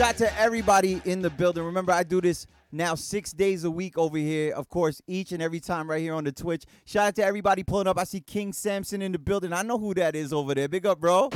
Shout out to everybody in the building. Remember, I do this now six days a week over here. Of course, each and every time right here on the Twitch. Shout out to everybody pulling up. I see King Samson in the building. I know who that is over there. Big up, bro.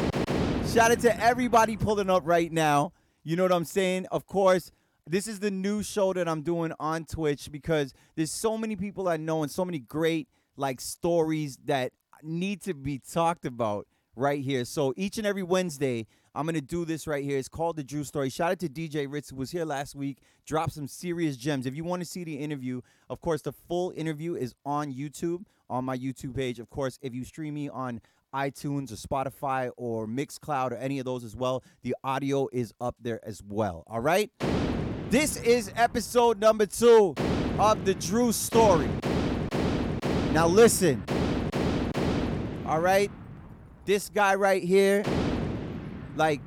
Shout out to everybody pulling up right now. You know what I'm saying? Of course, this is the new show that I'm doing on Twitch because there's so many people I know and so many great like stories that need to be talked about right here. So each and every Wednesday, I'm gonna do this right here. It's called the Drew Story. Shout out to DJ Ritz who was here last week. Dropped some serious gems. If you want to see the interview, of course, the full interview is on YouTube on my YouTube page. Of course, if you stream me on iTunes or Spotify or Mixcloud or any of those as well, the audio is up there as well. All right. This is episode number two of the Drew Story. Now listen. All right. This guy right here, like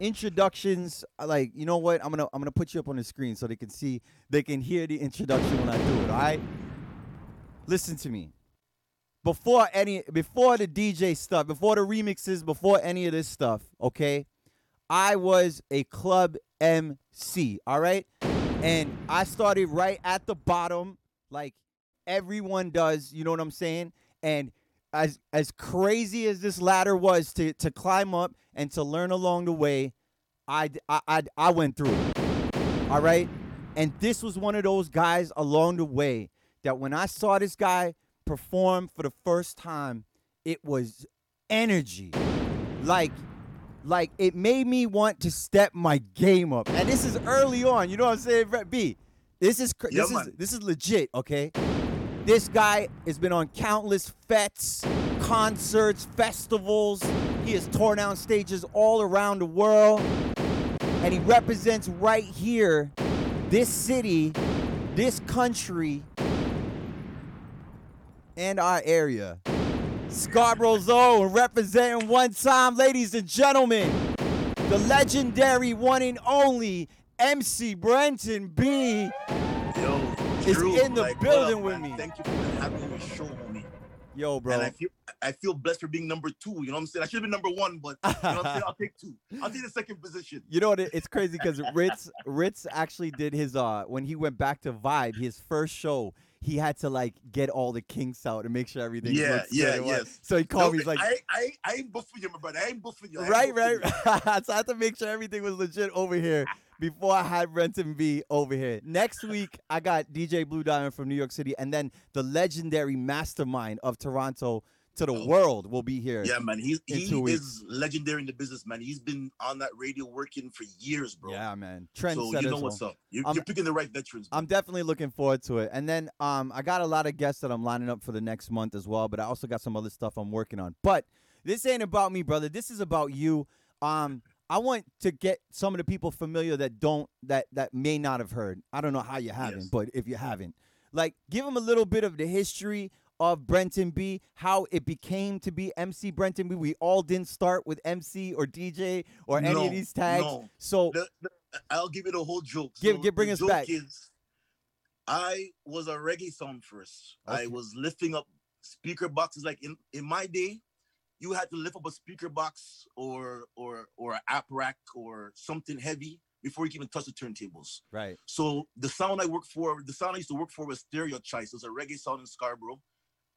introductions, uh, like you know what? I'm gonna I'm gonna put you up on the screen so they can see, they can hear the introduction when I do it. All right. Listen to me. Before any, before the DJ stuff, before the remixes, before any of this stuff, okay, I was a club MC. All right, and I started right at the bottom, like everyone does. You know what I'm saying? And as as crazy as this ladder was to to climb up and to learn along the way, I I I, I went through it. All right, and this was one of those guys along the way that when I saw this guy perform for the first time, it was energy, like. Like it made me want to step my game up, and this is early on. You know what I'm saying, Brett B? This is Yeah, this is man. this is legit, okay? This guy has been on countless fests, concerts, festivals. He has torn down stages all around the world. And he represents right here this city, this country, and our area. Scarborough Zone representing one time, ladies and gentlemen, the legendary one and only MC Brenton B. Is in the like, building up, with man? me. Thank you for having me show, me. Yo, bro. And I feel I feel blessed for being number two. You know what I'm saying? I should have been number one, but you know what I'm saying? I'll take two. I'll take the second position. You know what? It's crazy because Ritz Ritz actually did his uh when he went back to Vibe, his first show. He had to like get all the kinks out and make sure everything. Yeah, yeah, good yes. So he called No, me. He's like, I, I, I ain't buffing you, my brother. I ain't buffing you. I right, right. you. so I had to make sure everything was legit over here before I had Brenton B over here. Next week, I got DJ Blue Diamond from New York City, and then the legendary mastermind of Toronto to the Oh. world will be here. Yeah, man. He's he weeks. is legendary in the business, man. He's been on that radio working for years, bro. Yeah, man. Trend so you know what's up. You're, you're picking the right veterans. bro. I'm definitely looking forward to it. And then um, I got a lot of guests that I'm lining up for the next month as well. But I also got some other stuff I'm working on. But this ain't about me, brother. This is about you. Um, I want to get some of the people familiar that don't that that may not have heard. I don't know how you haven't, Yes. but if you haven't, like give them a little bit of the history of Brenton B, how it became to be MC Brenton B. We all didn't start with MC or DJ or any of these tags. no. So The- the- I'll give you the whole joke. Give- So give- bring us back. Is, I was a reggae song first. I was lifting up speaker boxes. Like in, in my day, you had to lift up a speaker box or or or an app rack or something heavy before you can even touch the turntables. right, So the sound I worked for, the sound I used to work for was Stereo Choice. It was a reggae sound in Scarborough.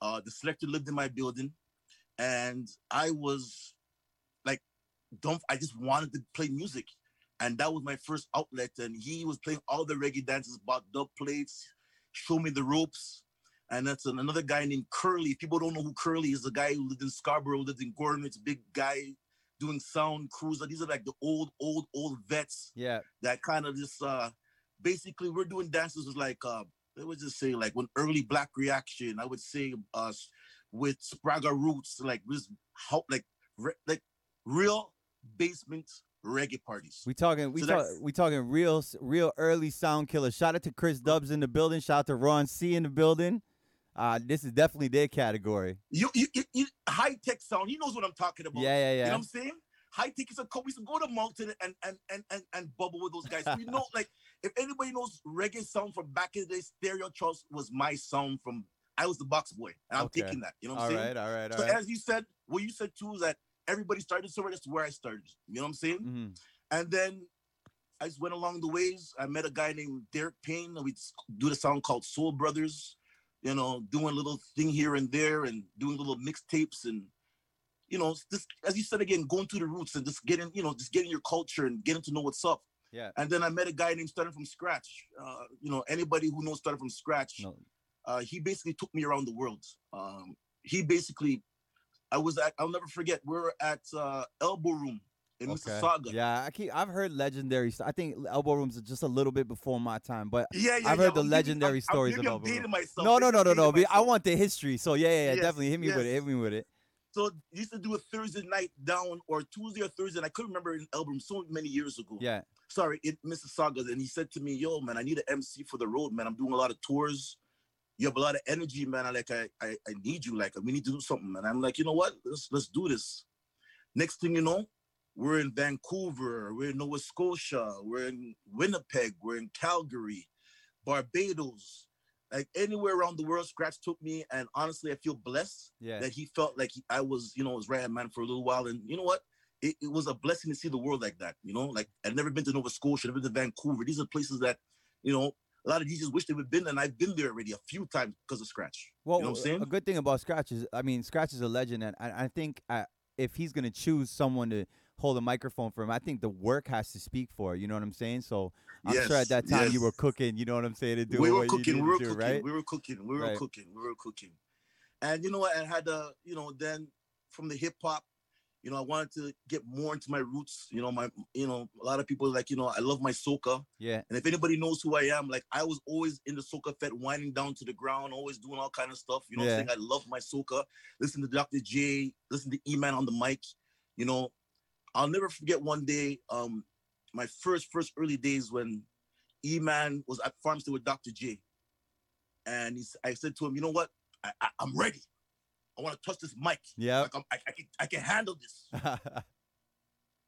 Uh, the selector lived in my building, and I was like, don't. I just wanted to play music, and that was my first outlet. And he was playing all the reggae dances, bought dub plates, show me the ropes. And that's an- another guy named Curly. If people don't know who Curly is, the guy who lived in Scarborough, lived in Gordon. It's big guy doing sound crews. These are like the old, old, old vets yeah, that kind of just uh basically we're doing dances with like uh I would just say like when early black reaction, I would say uh with Spraga Roots, like this how like re- like real basement reggae parties. We talking we So talk, we talking real real early sound killer. Shout out to Chris Dubs in the building. Shout out to Ron C in the building. Uh, this is definitely their category. You, you, you, you high tech sound, he knows what I'm talking about. Yeah, yeah, yeah. You know what I'm saying? High tech is a co- we used to go to mountain and and and and, and bubble with those guys. We know like if anybody knows reggae song from back in the day, Stereo Choice was my song from I was the box boy. And I'm Okay. taking that. You know what I'm saying? right, all right, all So right. as you said, what you said too is that everybody started somewhere. That's where I started. You know what I'm saying? Mhm. And then I just went along the ways. I met a guy named Derek Payne, and we do the song called Soul Brothers. You know, doing a little thing here and there, and doing little mixtapes, and you know, just as you said again, going to the roots and just getting, you know, just getting your culture and getting to know what's up. Yeah. And then I met a guy named Starting from Scratch. Uh, you know, anybody who knows Starting from Scratch, No. uh, he basically took me around the world. Um, he basically, I was at, I'll never forget, we are at uh, Elbow Room in Mississauga. Yeah, I keep, I've heard legendary. I think Elbow Rooms are just a little bit before my time, but Yeah, yeah, I've yeah. heard the I'm giving- legendary I'm- I'm- stories maybe of Elbow Room. myself. no, no, no, no, no. dating I want the history. So yeah, yeah, yeah Yes, definitely hit me with it. Hit me with it. So used to do a Thursday night down or Tuesday or Thursday, and I couldn't remember in Elbow Room so many years ago. Yeah, sorry, in Mississauga, and he said to me, "Yo, man, I need an MC for the road, man. I'm doing a lot of tours. You have a lot of energy, man. I like, I, I, I need you. Like, we need to do something, man." I'm like, you know what? Let's let's do this. Next thing you know, we're in Vancouver, we're in Nova Scotia, we're in Winnipeg, we're in Calgary, Barbados, like anywhere around the world. Scratch took me, and honestly, I feel blessed yeah. that he felt like he, I was, you know, his right hand man for a little while. And you know what? It, it was a blessing to see the world like that. You know, like I'd never been to Nova Scotia, never been to Vancouver. These are places that, you know, a lot of DJs wish they would have been, and I've been there already a few times because of Scratch. Well, you know what I'm saying? a good thing about Scratch is, I mean, Scratch is a legend, and I, I think uh, if he's gonna choose someone to hold a microphone for him, I think the work has to speak for it. You know what I'm saying? So I'm sure at that time you were cooking. You know what I'm saying? To do we were what cooking, we were to do, cooking, right? we were cooking, we were Right. cooking, we were cooking. And you know what? I had a, you know, then from the hip hop, you know, I wanted to get more into my roots. You know, my, you know, a lot of people like, you know, I love my soca. Yeah, And if anybody knows who I am, like I was always in the soca fed, winding down to the ground, always doing all kind of stuff. You know Yeah. Saying? I love my soca. Listen to Dr. J, listen to E-Man on the mic. You know, I'll never forget one day, um, my first, first early days when E-Man was at Farmstead with Dr. J. And he's, I said to him, you know what? I, I, I'm ready. I want to touch this mic. yeah. Like I, I, can, I can handle this.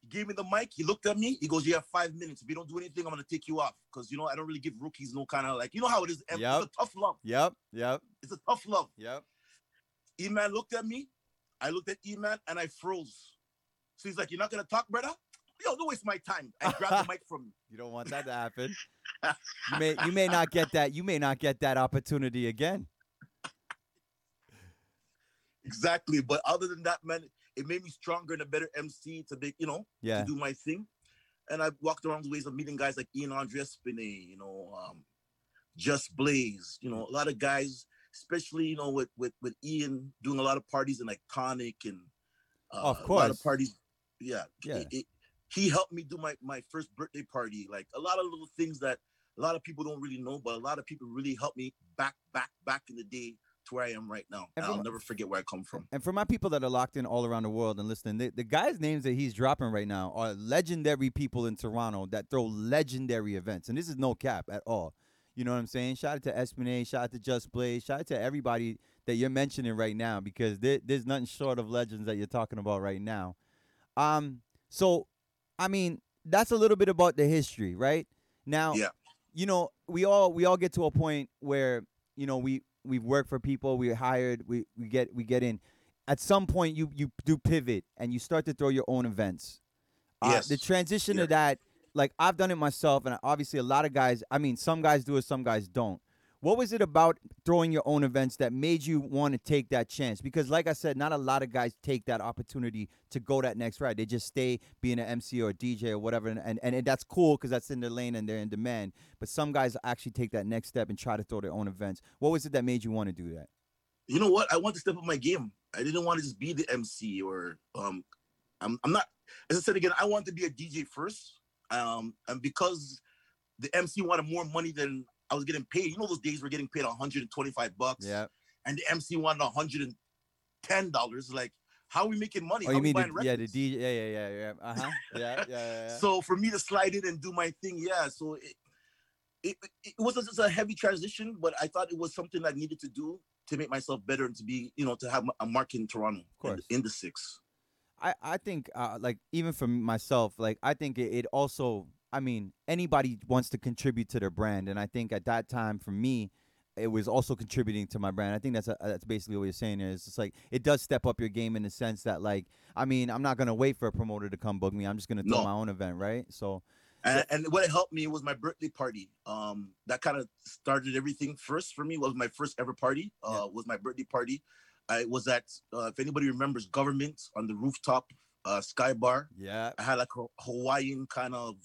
He gave me the mic. He looked at me. He goes, "You have five minutes. If you don't do anything, I'm gonna take you off." Because you know I don't really give rookies no kind of like you know how it is. Yep. It's a tough love. yep, yep, It's a tough love. yep. E man looked at me. I looked at E man and I froze. So he's like, "You're not gonna talk, brother? Yo, don't waste my time." I grabbed the mic from him. You don't want that to happen. you may you may not get that. You may not get that opportunity again. Exactly. But other than that, man, it made me stronger and a better MC to be, you know, Yeah. to do my thing. And I walked around the ways of meeting guys like Ian Andre Espinay, you know, um, Just Blaze, you know, a lot of guys, especially, you know, with with with Ian doing a lot of parties in Iconic and uh, Of a lot course. of parties. Yeah. Yeah. It- it- he helped me do my my first birthday party. Like a lot of little things that a lot of people don't really know, but a lot of people really helped me back, back, back in the day to where I am right now. And I'll never forget where I come from. And for my people that are locked in all around the world and listening, the, the guys' names that he's dropping right now are legendary people in Toronto that throw legendary events. And this is no cap at all. You know what I'm saying? Shout out to Espinay, shout out to Just Blaze, shout out to everybody that you're mentioning right now because there, there's nothing short of legends that you're talking about right now. Um, so I mean, that's a little bit about the history, right? Now, Yeah. you know, we all we all get to a point where you know we we've worked for people, we're hired, we we get we get in. At some point, you you do pivot and you start to throw your own events. Uh, Yes. The transition Yeah. to that, like I've done it myself, and obviously a lot of guys. I mean, some guys do it, some guys don't. What was it about throwing your own events that made you want to take that chance? Because, like I said, not a lot of guys take that opportunity to go that next ride. They just stay being an MC or DJ or whatever, and, and, and that's cool because that's in their lane and they're in demand. But some guys actually take that next step and try to throw their own events. What was it that made you want to do that? you know what? I want to step up my game. I didn't want to just be the MC or um I'm I'm not as I said again, I want to be a DJ first. Um and because the MC wanted more money than I was getting paid. You know those days we're getting paid 125 bucks Yeah. and the MC wanted 110 dollars. Like how are we making money? Oh, How you mean buying the, yeah, the? DJ? Yeah, yeah, yeah, yeah. Uh huh. Yeah, yeah, yeah. yeah. So for me to slide in and do my thing, yeah. So it it, it wasn't just a heavy transition, but I thought it was something I needed to do to make myself better and to be, you know, to have a mark in Toronto, of course. in, the six. I, I think uh, like even for myself like I think it, it also I mean anybody wants to contribute to their brand and I think at that time for me it was also contributing to my brand. I think that's a, that's basically what you're saying is it's like it does step up your game in the sense that like I mean I'm not gonna wait for a promoter to come book me. I'm just gonna throw No. my own event, right? So And, and what helped me was my birthday party. Um, that kind of started everything first for me. Was my first ever party. Uh, Yeah. was my birthday party. I was at uh, if anybody remembers government on the rooftop uh, sky bar. Yeah. I had like a Hawaiian kind of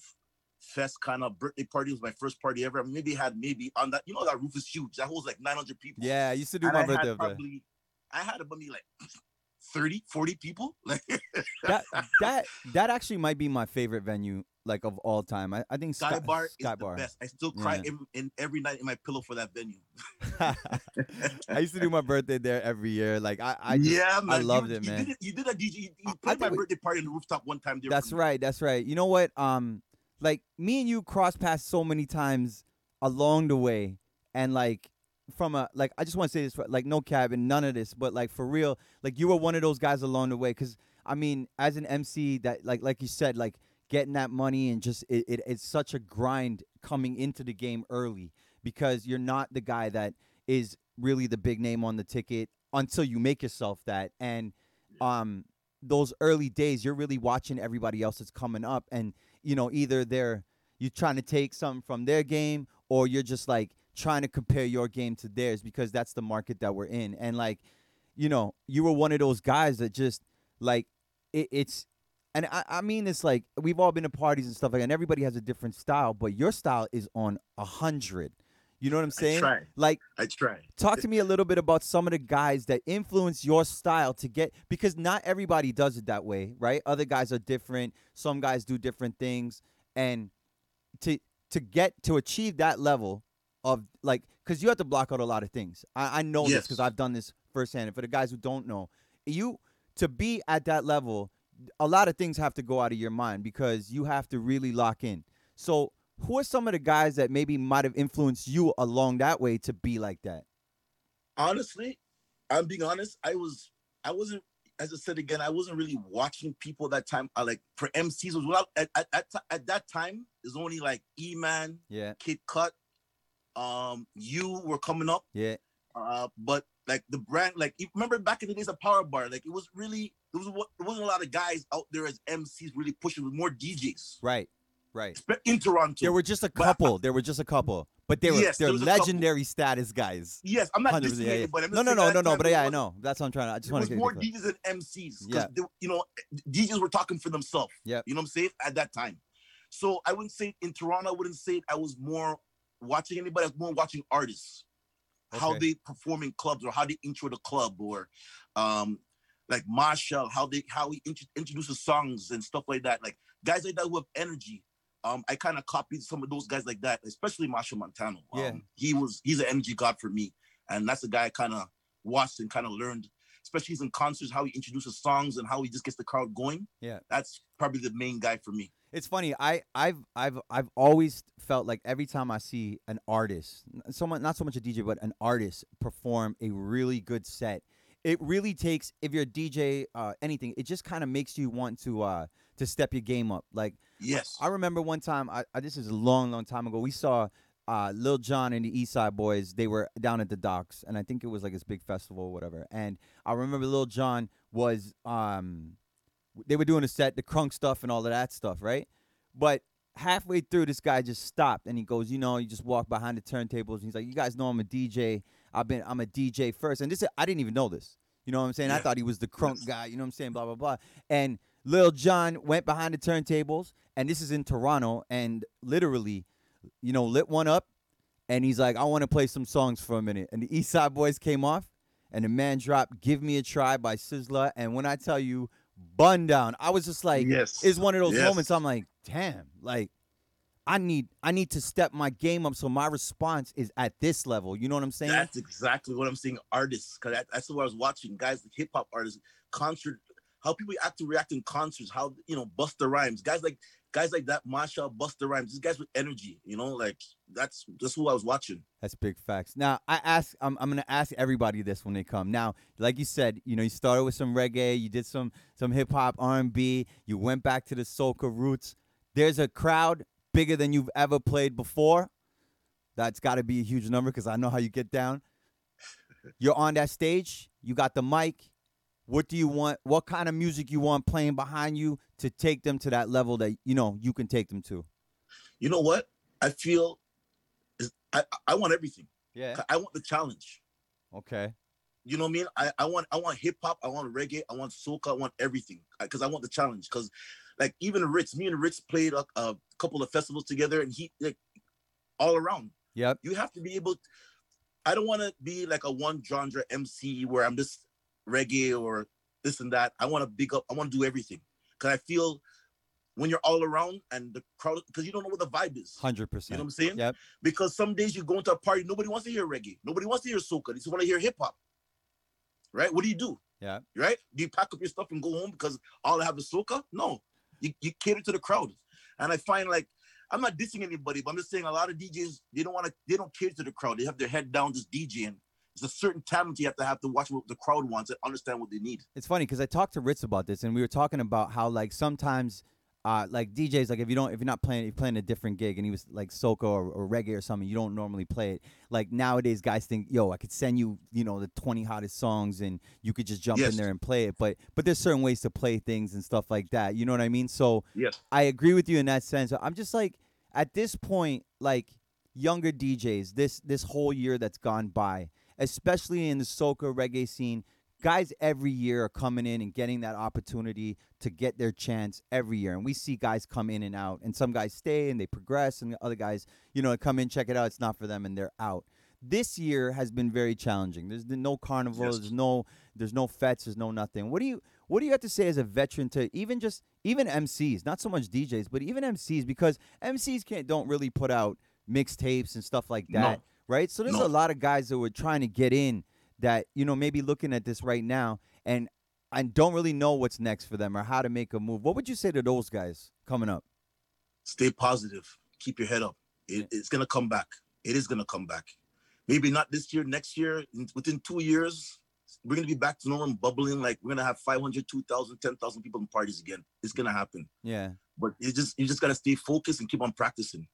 fest kind of birthday party. It was my first party ever. I maybe had maybe on that, you know, that roof is huge. That holds like 900 people. Yeah. I used to do And my I birthday had there. probably, I had about me like 30, 40 people. Like That that that actually might be my favorite venue, like of all time. I, I think Sky Sky, Bar is Sky the Bar. best. I still cry Yeah. in, in every night in my pillow for that venue. I used to do my birthday there every year. Like I, I just, yeah, man. You- loved you, it, man. Did it, you did a DJ. You, I- you I played my we- birthday party on the rooftop one time. There That's right. That's right. You know what? Um, like me and you cross paths so many times along the way, and like from a like I just want to say this for, like no cap and none of this, but like for real, like you were one of those guys along the way. Because I mean, as an MC, that like like you said, like getting that money and just it, it it's such a grind coming into the game early because you're not the guy that is really the big name on the ticket until you make yourself that and um those early days you're really watching everybody else that's coming up and you know either they're you're trying to take something from their game or you're just like trying to compare your game to theirs because that's the market that we're in. And like you know you were one of those guys that just like it, it's and I, I mean this like we've all been to parties and stuff like that and everybody has a different style but your style is on a hundred you know what i'm I saying? try. like I try. talk to me a little bit about some of the guys that influence your style to get because not everybody does it that way right? Other guys are different. Some guys do different things. And to to get to achieve that level of like because you have to block out a lot of things. I, I know this because i've done this firsthand. And for the guys who don't know you to be at that level a lot of things have to go out of your mind because you have to really lock in. So who are some of the guys that maybe might have influenced you along that way to be like that honestly, I'm being honest. I was, I wasn't, as I said again, I wasn't really watching people that time. I like for MCs was well at at, at, at that time. There's only like E Man, yeah Kid Cut, um, you were coming up. yeah Uh, but like the brand, like you remember back in the days of Power Bar, like it was really there was wa- there wasn't a lot of guys out there as MCs really pushing with more DJs Right, right. In Toronto. There were just a But I- couple. There were just a couple, but they were Yes, they're couple. legendary status guys. yes, I'm not 100%, dissing yeah, yeah. anybody. I'm No, no, no, no, no. But yeah, I know. That's what I'm trying to. I just want to get more. DJs than MCs Yeah. because you know DJs were talking for themselves. Yeah, You know what I'm saying at that time. So I wouldn't say in Toronto. I wouldn't say I was more watching anybody. I was more watching artists, how they perform in clubs or how they intro the club or, um, like Marshall, how they how he int- introduces songs and stuff like that. Like guys like that who have energy. Um, I kind of copied some of those guys like that, especially Marshall Montano. Um, Yeah. he was he's an energy god for me, and that's the guy I kind of watched and kind of learned especially he's in concerts, how he introduces songs and how he just gets the crowd going. Yeah. That's probably the main guy for me. It's funny. I I've I've I've always felt like every time I see an artist, someone not so much a DJ, but an artist perform a really good set, it really takes if you're a DJ, uh, anything, it just kind of makes you want to uh to step your game up. Like Yes. I remember one time, I, I this is a long, long time ago. We saw uh, Lil Jon and the East Side Boys. They were down at the docks, and I think it was like this big festival or whatever. And I remember Lil Jon was um, they were doing a set, the crunk stuff and all of that stuff, right? But halfway through, this guy just stopped and he goes, you know, you just walk behind the turntables. And he's like, you guys know I'm a DJ. I've been, I'm a DJ first, and this I didn't even know this. You know what I'm saying? I thought he was the crunk Yes. guy. You know what I'm saying? Blah blah blah. And Lil Jon went behind the turntables, and this is in Toronto, and literally, you know, lit one up, and he's like, I want to play some songs for a minute. And the East Side Boys came off, and the man dropped "Give Me a Try" by Sizzla, and when I tell you, bun down, I was just like, yes. it's one of those Yes. moments. I'm like, damn, like. I need I need to step my game up so my response is at this level. You know what I'm saying? That's exactly what I'm saying. Artists, because that, that's what I was watching. Guys, hip hop artists, concert, how people act to react in concerts, how you know, Busta Rhymes, guys like guys like that, Marshall, Busta Rhymes, these guys with energy. You know, like that's that's who I was watching. That's big facts. Now I ask, I'm, I'm gonna ask everybody this when they come. Now, like you said, you know, you started with some reggae, you did some some hip hop, R and B, you went back to the soca roots. There's a crowd bigger than you've ever played before. That's got to be a huge number because I know how you get down. You're on that stage. You got the mic. What do you want? What kind of music you want playing behind you to take them to that level that you know you can take them to? You know what? I feel I I want everything. Yeah. I want the challenge. Okay. You know what I mean? I, I want I want hip hop, I want reggae, I want soca, I want everything because I want the challenge. Because like even Ritz, me and Ritz played a, a couple of festivals together, and he like all around. Yep. You have to be able. I don't want to be like a one genre MC where I'm just reggae or this and that. I want to big up. I want to do everything because I feel when you're all around and the crowd because you don't know what the vibe is. Hundred percent. You know what I'm saying? Yep. Because some days you go into a party, nobody wants to hear reggae, nobody wants to hear soca, they just want to hear hip hop. Right? What do you do? Yeah. Right? Do you pack up your stuff and go home because all I have is soca? No. You, you cater to the crowd. And I find like I'm not dissing anybody, but I'm just saying a lot of DJs they don't want to they don't cater to the crowd. They have their head down just DJing. It's a certain talent you have to have to watch what the crowd wants and understand what they need. It's funny because I talked to Ritz about this, and we were talking about how like sometimes, uh, like DJs, like if you don't, if you're not playing, if you're playing a different gig, and he was like soca or, or reggae or something, you don't normally play it. Like nowadays, guys think, yo, I could send you, you know, the 20 hottest songs, and you could just jump Yes. in there and play it. But but there's certain ways to play things and stuff like that. You know what I mean? So Yes. I agree with you in that sense. I'm just like at this point, like younger DJs, this this whole year that's gone by, especially in the soca reggae scene, guys every year are coming in and getting that opportunity to get their chance every year. And we see guys come in and out, and some guys stay and they progress, and the other guys, you know, come in, check it out, it's not for them, and they're out. This year has been very challenging. There's been no carnival. Yes. There's no there's no fets. There's no nothing. What do you what do you have to say as a veteran to even just even MCs, not so much DJs, but even MCs because MCs can't don't really put out mixtapes and stuff like No. that, right? So there's No. a lot of guys that were trying to get in that you know maybe looking at this right now and and don't really know what's next for them or how to make a move. What would you say to those guys coming up? Stay positive. Keep your head up. It, it's gonna come back. It is gonna come back. Maybe not this year, next year. in- Within two years, we're gonna be back to normal, bubbling. Like we're gonna have 500, 2,000, 10,000 people in parties again. It's gonna happen. Yeah. But you just you just gotta stay focused and keep on practicing.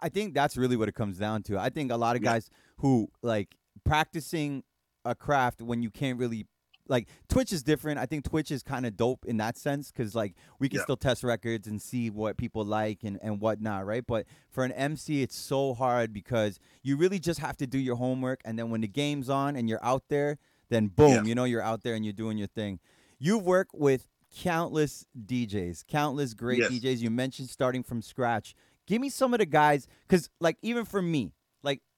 I think that's really what it comes down to. I think a lot of Yeah. guys who like practicing a craft when you can't really like Twitch is different. I think Twitch is kind of dope in that sense because like we can Yeah. still test records and see what people like and and whatnot, right? But for an MC, it's so hard because you really just have to do your homework, and then when the game's on and you're out there, then boom, Yeah. you know you're out there and you're doing your thing. You've worked with countless DJs, countless great Yes. DJs. You mentioned starting from scratch. Give me some of the guys, because like even for me,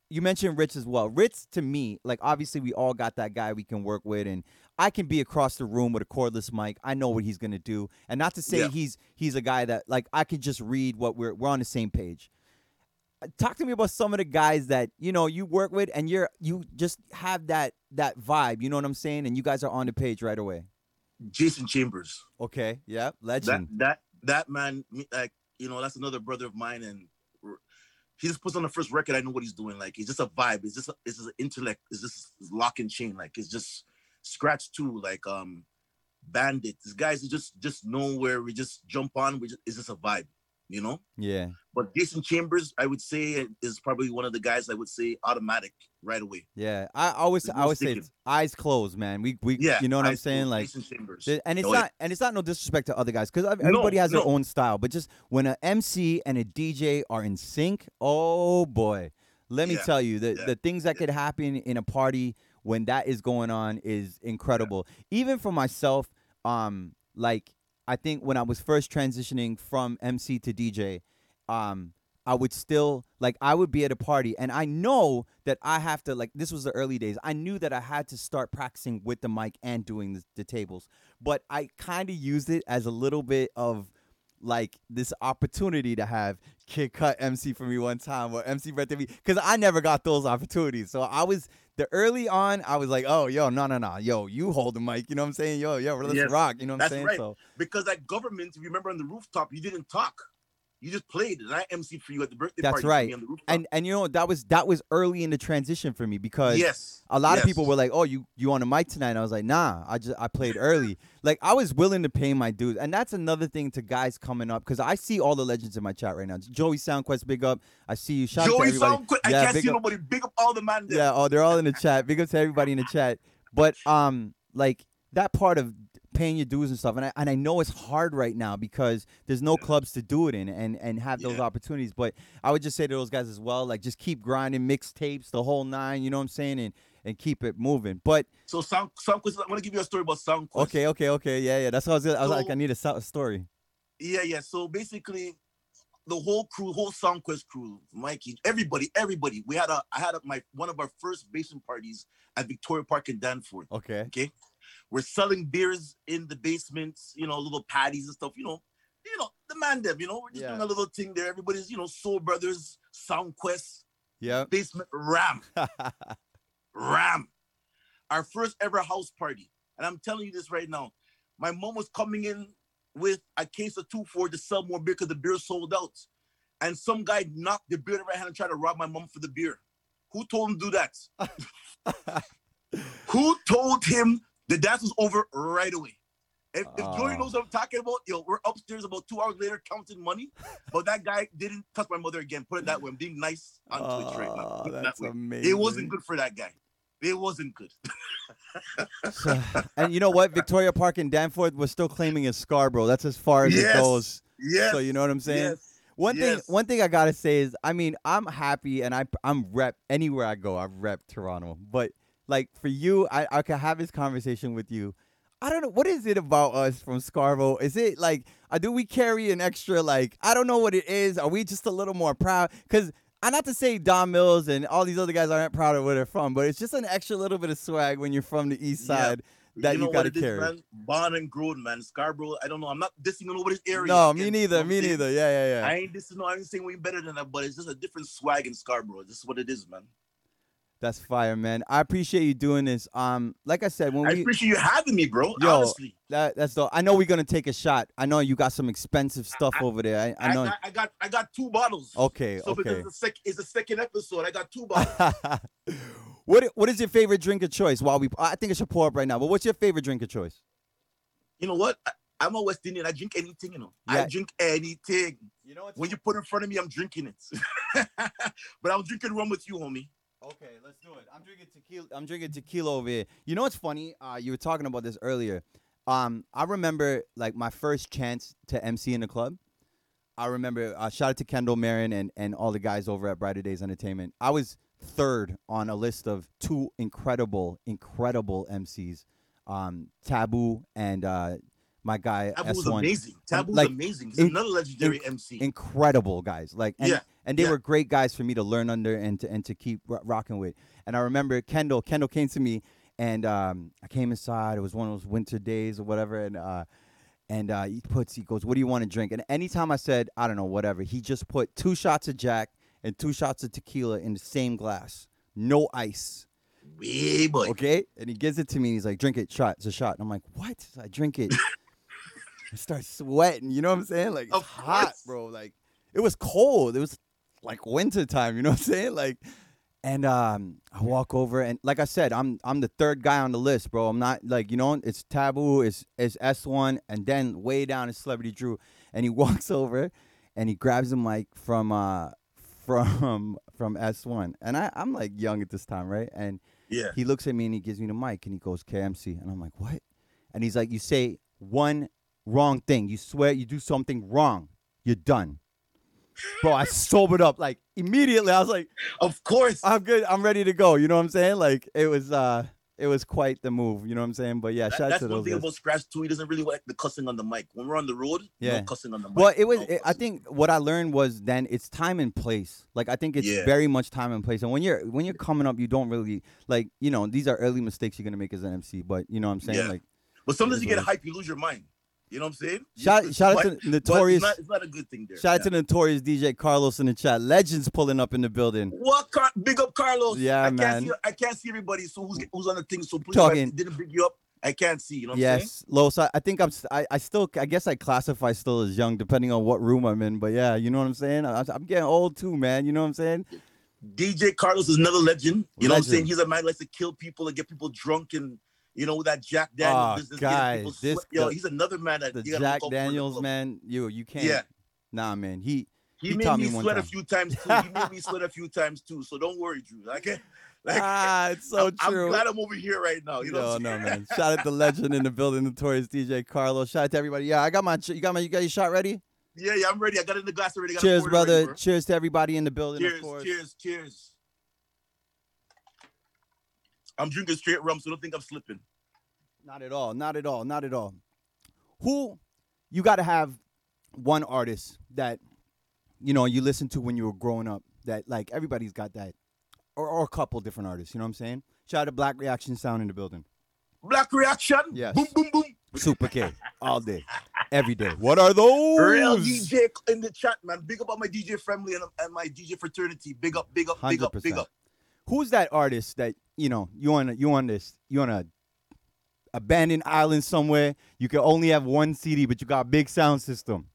you mentioned Ritz as well. Ritz to me, like obviously we all got that guy we can work with, and I can be across the room with a cordless mic. I know what he's gonna do, and not to say Yeah. he's he's a guy that like I can just read what we're we're on the same page. Uh, Talk to me about some of the guys that you know you work with, and you're you just have that that vibe. You know what I'm saying? And you guys are on the page right away. Jason Chambers. Okay, yeah, legend. that that that man, like you know, that's another brother of mine, and he just puts on the first record. I know what he's doing. Like it's just a vibe. It's just a, it's just an intellect. It's just lock and chain. Like it's just scratch too. Like um, bandit. These guys are just just know where we just jump on. We just it's just a vibe, you know. yeah, But Jason Chambers, I would say, is probably one of the guys I would say automatic right away. yeah. I always I no always say sticking. it's eyes closed, man. We we Yeah, you know what I'm saying? Like Jason Chambers. Th- And it's yeah. not, and it's not no disrespect to other guys because everybody has their own style. But just when an MC and a DJ are in sync, oh boy, let me Yeah, tell you the yeah, the things that could happen in a party when that is going on is incredible. Even for myself, um, like I think when I was first transitioning from MC to DJ, um, I would still like I would be at a party and I know that I have to like this was the early days. I knew that I had to start practicing with the mic and doing the, the tables. But I kind of used it as a little bit of like this opportunity to have Kid Cut MC for me one time or MC Brett me because I never got those opportunities. So I was the early on, I was like, oh yo, no, no, no, yo, you hold the mic, you know what I'm saying? Yo, yo, let's Yes, rock, you know what I'm that's saying? right. So because at government, if you remember on the rooftop, you didn't talk. You just played, and I emceed for you at the birthday That's party. for right. on the and and you know that was that was early in the transition for me because yes, a lot of people were like, "Oh, you you on the mic tonight?" And I was like, "Nah, I just I played early." like I was willing to pay my dues, and that's another thing to guys coming up because I see all the legends in my chat right now. Joey Soundquest, big up. I see you. Shout out to Joey. Soundquest. I Yeah, can't see up- nobody. Big up all the man there. Yeah, oh, they're all in the chat. Big up to everybody in the chat. But um, like that part of paying your dues and stuff. And I and I know it's hard right now because there's no clubs to do it in and and have those Yeah. opportunities. But I would just say to those guys as well, like just keep grinding, mixtapes, the whole nine. You know what I'm saying? And and keep it moving. But So Sound Soundquest, I want to give you a story about Soundquest. okay, okay, okay, yeah, yeah. That's what I was. I was like, I need a so- story. Yeah, yeah. So basically, the whole crew, whole Soundquest crew, Mikey, everybody, everybody. We had a, I had a, my one of our first basement parties at Victoria Park in Danforth. Okay. Okay, we're selling beers in the basements, you know, little patties and stuff. You know, you know, the man them. You know, we're just Yeah. doing a little thing there. Everybody's, you know, Soul Brothers, Sound Quest, yeah, basement ram, ram. Our first ever house party, and I'm telling you this right now. My mom was coming in with a case of two for to sell more beer because the beer sold out. And some guy knocked the beer in my hand and tried to rob my mom for the beer. Who told him to do that? Who told him the dance was over right away? If, if Joey Oh. Ah. knows what I'm talking about, yo, we're upstairs about two hours later counting money, but that guy didn't touch my mother again. Put it that way. I'm being nice on Twitch right now. Oh, Put it ah, that that's amazing. It wasn't good for that guy. It wasn't good. So- and you know what? Victoria Park in Danforth was still claiming it's Scarborough. That's as far as it goes. Yes. So you know what I'm saying? Yes. One Yes. thing, one thing I gotta say is, I mean, I'm happy and I I'm rep anywhere I go. I rep Toronto, but like for you, I I can have this conversation with you. I don't know what is it about us from Scarborough. Is it like, uh, do we carry an extra like? I don't know what it is. Are we just a little more proud? Because I not to say Don Mills and all these other guys aren't proud of where they're from, but it's just an extra little bit of swag when you're from the East Yeah. Side that you, know gotta what it is, carry. man? Born and grown, man. Scarborough. I don't know. I'm not dissing nobody's area. No, me neither. Me saying? neither. Yeah, yeah, yeah. I ain't dissing. No, I ain't saying we better than that, but it's just a different swag in Scarborough. This is what it is, man. That's fire, man. I appreciate you doing this. Um, like I said, when I we appreciate you having me, bro. Yo, Honestly, that that's the. I know we're gonna take a shot. I know you got some expensive stuff I- over there. I, I I, know. got, I got, I got two bottles. okay, So because okay. it's the, sec- it's the second episode, I got two bottles. what what is your favorite drink of choice? While we, I think it should pour up right now. But what's your favorite drink of choice? you know what? I, I'm a West Indian. I drink anything. You know, Yeah. I drink anything. You know When you put it in front of me, I'm drinking it. but I'm drinking rum with you, homie. Okay, let's do it. I'm drinking tequila. I'm drinking tequila over here. You know what's funny? Uh, you were talking about this earlier. Um, I remember like my first chance to MC in the club. I remember uh, shout out to Kendall Marin and and all the guys over at Brighter Days Entertainment. I was third on a list of two incredible, incredible MCs, um, Taboo and uh, my guy Taboo's S1 amazing. Taboo's like, amazing. He's another legendary MC. incredible guys. Like and, Yeah, and they yeah. were great guys for me to learn under and to and to keep ro- rocking with. And I remember Kendall. Kendall came to me, and um, I came inside. It was one of those winter days or whatever, and uh, and uh, he puts he goes, "What do you want to drink?" And anytime I said, "I don't know, whatever," he just put two shots of Jack and two shots of tequila in the same glass, no ice. Way boy. Okay, and he gives it to me. And he's like, "Drink it, shot. It's a shot." And I'm like, "What?" So I drink it. I start sweating. You know what I'm saying? Like it's hot, bro. Like it was cold. It was like winter time. You know what I'm saying? Like, and um, I walk over and like I said, I'm I'm the third guy on the list, bro. I'm not like you know it's taboo. It's it's S one, and then way down is Celebrity Drew, and he walks over, and he grabs a mic from uh from from S one, and I I'm like young at this time, right? And Yeah. he looks at me and he gives me the mic and he goes KMC and I'm like what? And he's like you say one wrong thing, you swear you do something wrong, you're done. Bro, I sobered up like immediately. I was like, Of course. I'm good. I'm ready to go. You know what I'm saying? Like it was uh it was quite the move. You know what I'm saying? But yeah, That- shout out that's to one those thing guys. about Scratch too. He doesn't really like the cussing on the mic. When we're on the road, Yeah. no cussing on the mic. Well, it was. no it- I think what I learned was then it's time and place. Like I think it's Yeah. very much time and place. And when you're when you're coming up, you don't really like you know these are early mistakes you're gonna make as an MC. But you know what I'm saying? Yeah. Like But sometimes you get hype, you lose your mind. You know what I'm saying? shout shout out to notorious. It's not, it's not a good thing there. Shout out yeah. to notorious DJ Carlos in the chat. Legends pulling up in the building. What? Car- big up Carlos. Yeah, I can't man. See, I can't see everybody. So who's who's on the thing? So please, Talking- I didn't big you up. I can't see. You know what I'm saying? Yes, Los. I, I think I'm. I, I still. I guess I classify still as young, depending on what room I'm in. But yeah, you know what I'm saying. I, I'm getting old too, man. You know what I'm saying? DJ Carlos is another legend. You know what I'm saying? He's a man who likes to kill people and get people drunk and you know that Jack Daniels Oh, business. guys, this sweat. Yo, he's another man that The Jack look out for in the Daniels man. You you can't. Yeah. Nah, man. He He, He made me me sweat a few times too. He made me sweat a few times too. So don't worry, Drew. Like, like ah, it's so I'm, true. I'm glad I'm over here right now. You know, no, no, man. Shout out to the legend in the building, notorious DJ Carlos. Shout out to everybody. Yeah, I got my. You got my. You got your shot ready? Yeah, yeah, I'm ready. I got it in the glass already. Got Cheers, brother. ready, bro. Cheers to everybody in the building. Cheers, cheers, cheers. I'm drinking straight rum, so don't think I'm slipping. Not at all. Not at all. Not at all. Who you got to have one artist that you know you listen to when you were growing up. That like everybody's got that, or, or a couple different artists. You know what I'm saying? Shout out to Black Reaction Sound in the building. Black reaction. Yes. Boom, boom, boom. Super K all day, every day. What are those? Real DJ in the chat, man. Big up on my DJ family and, and my DJ fraternity. Big up, big up, big up, big up. Who's that artist that you know you on you on this you on a abandoned island somewhere? You can only have one CD, but you got a big sound system.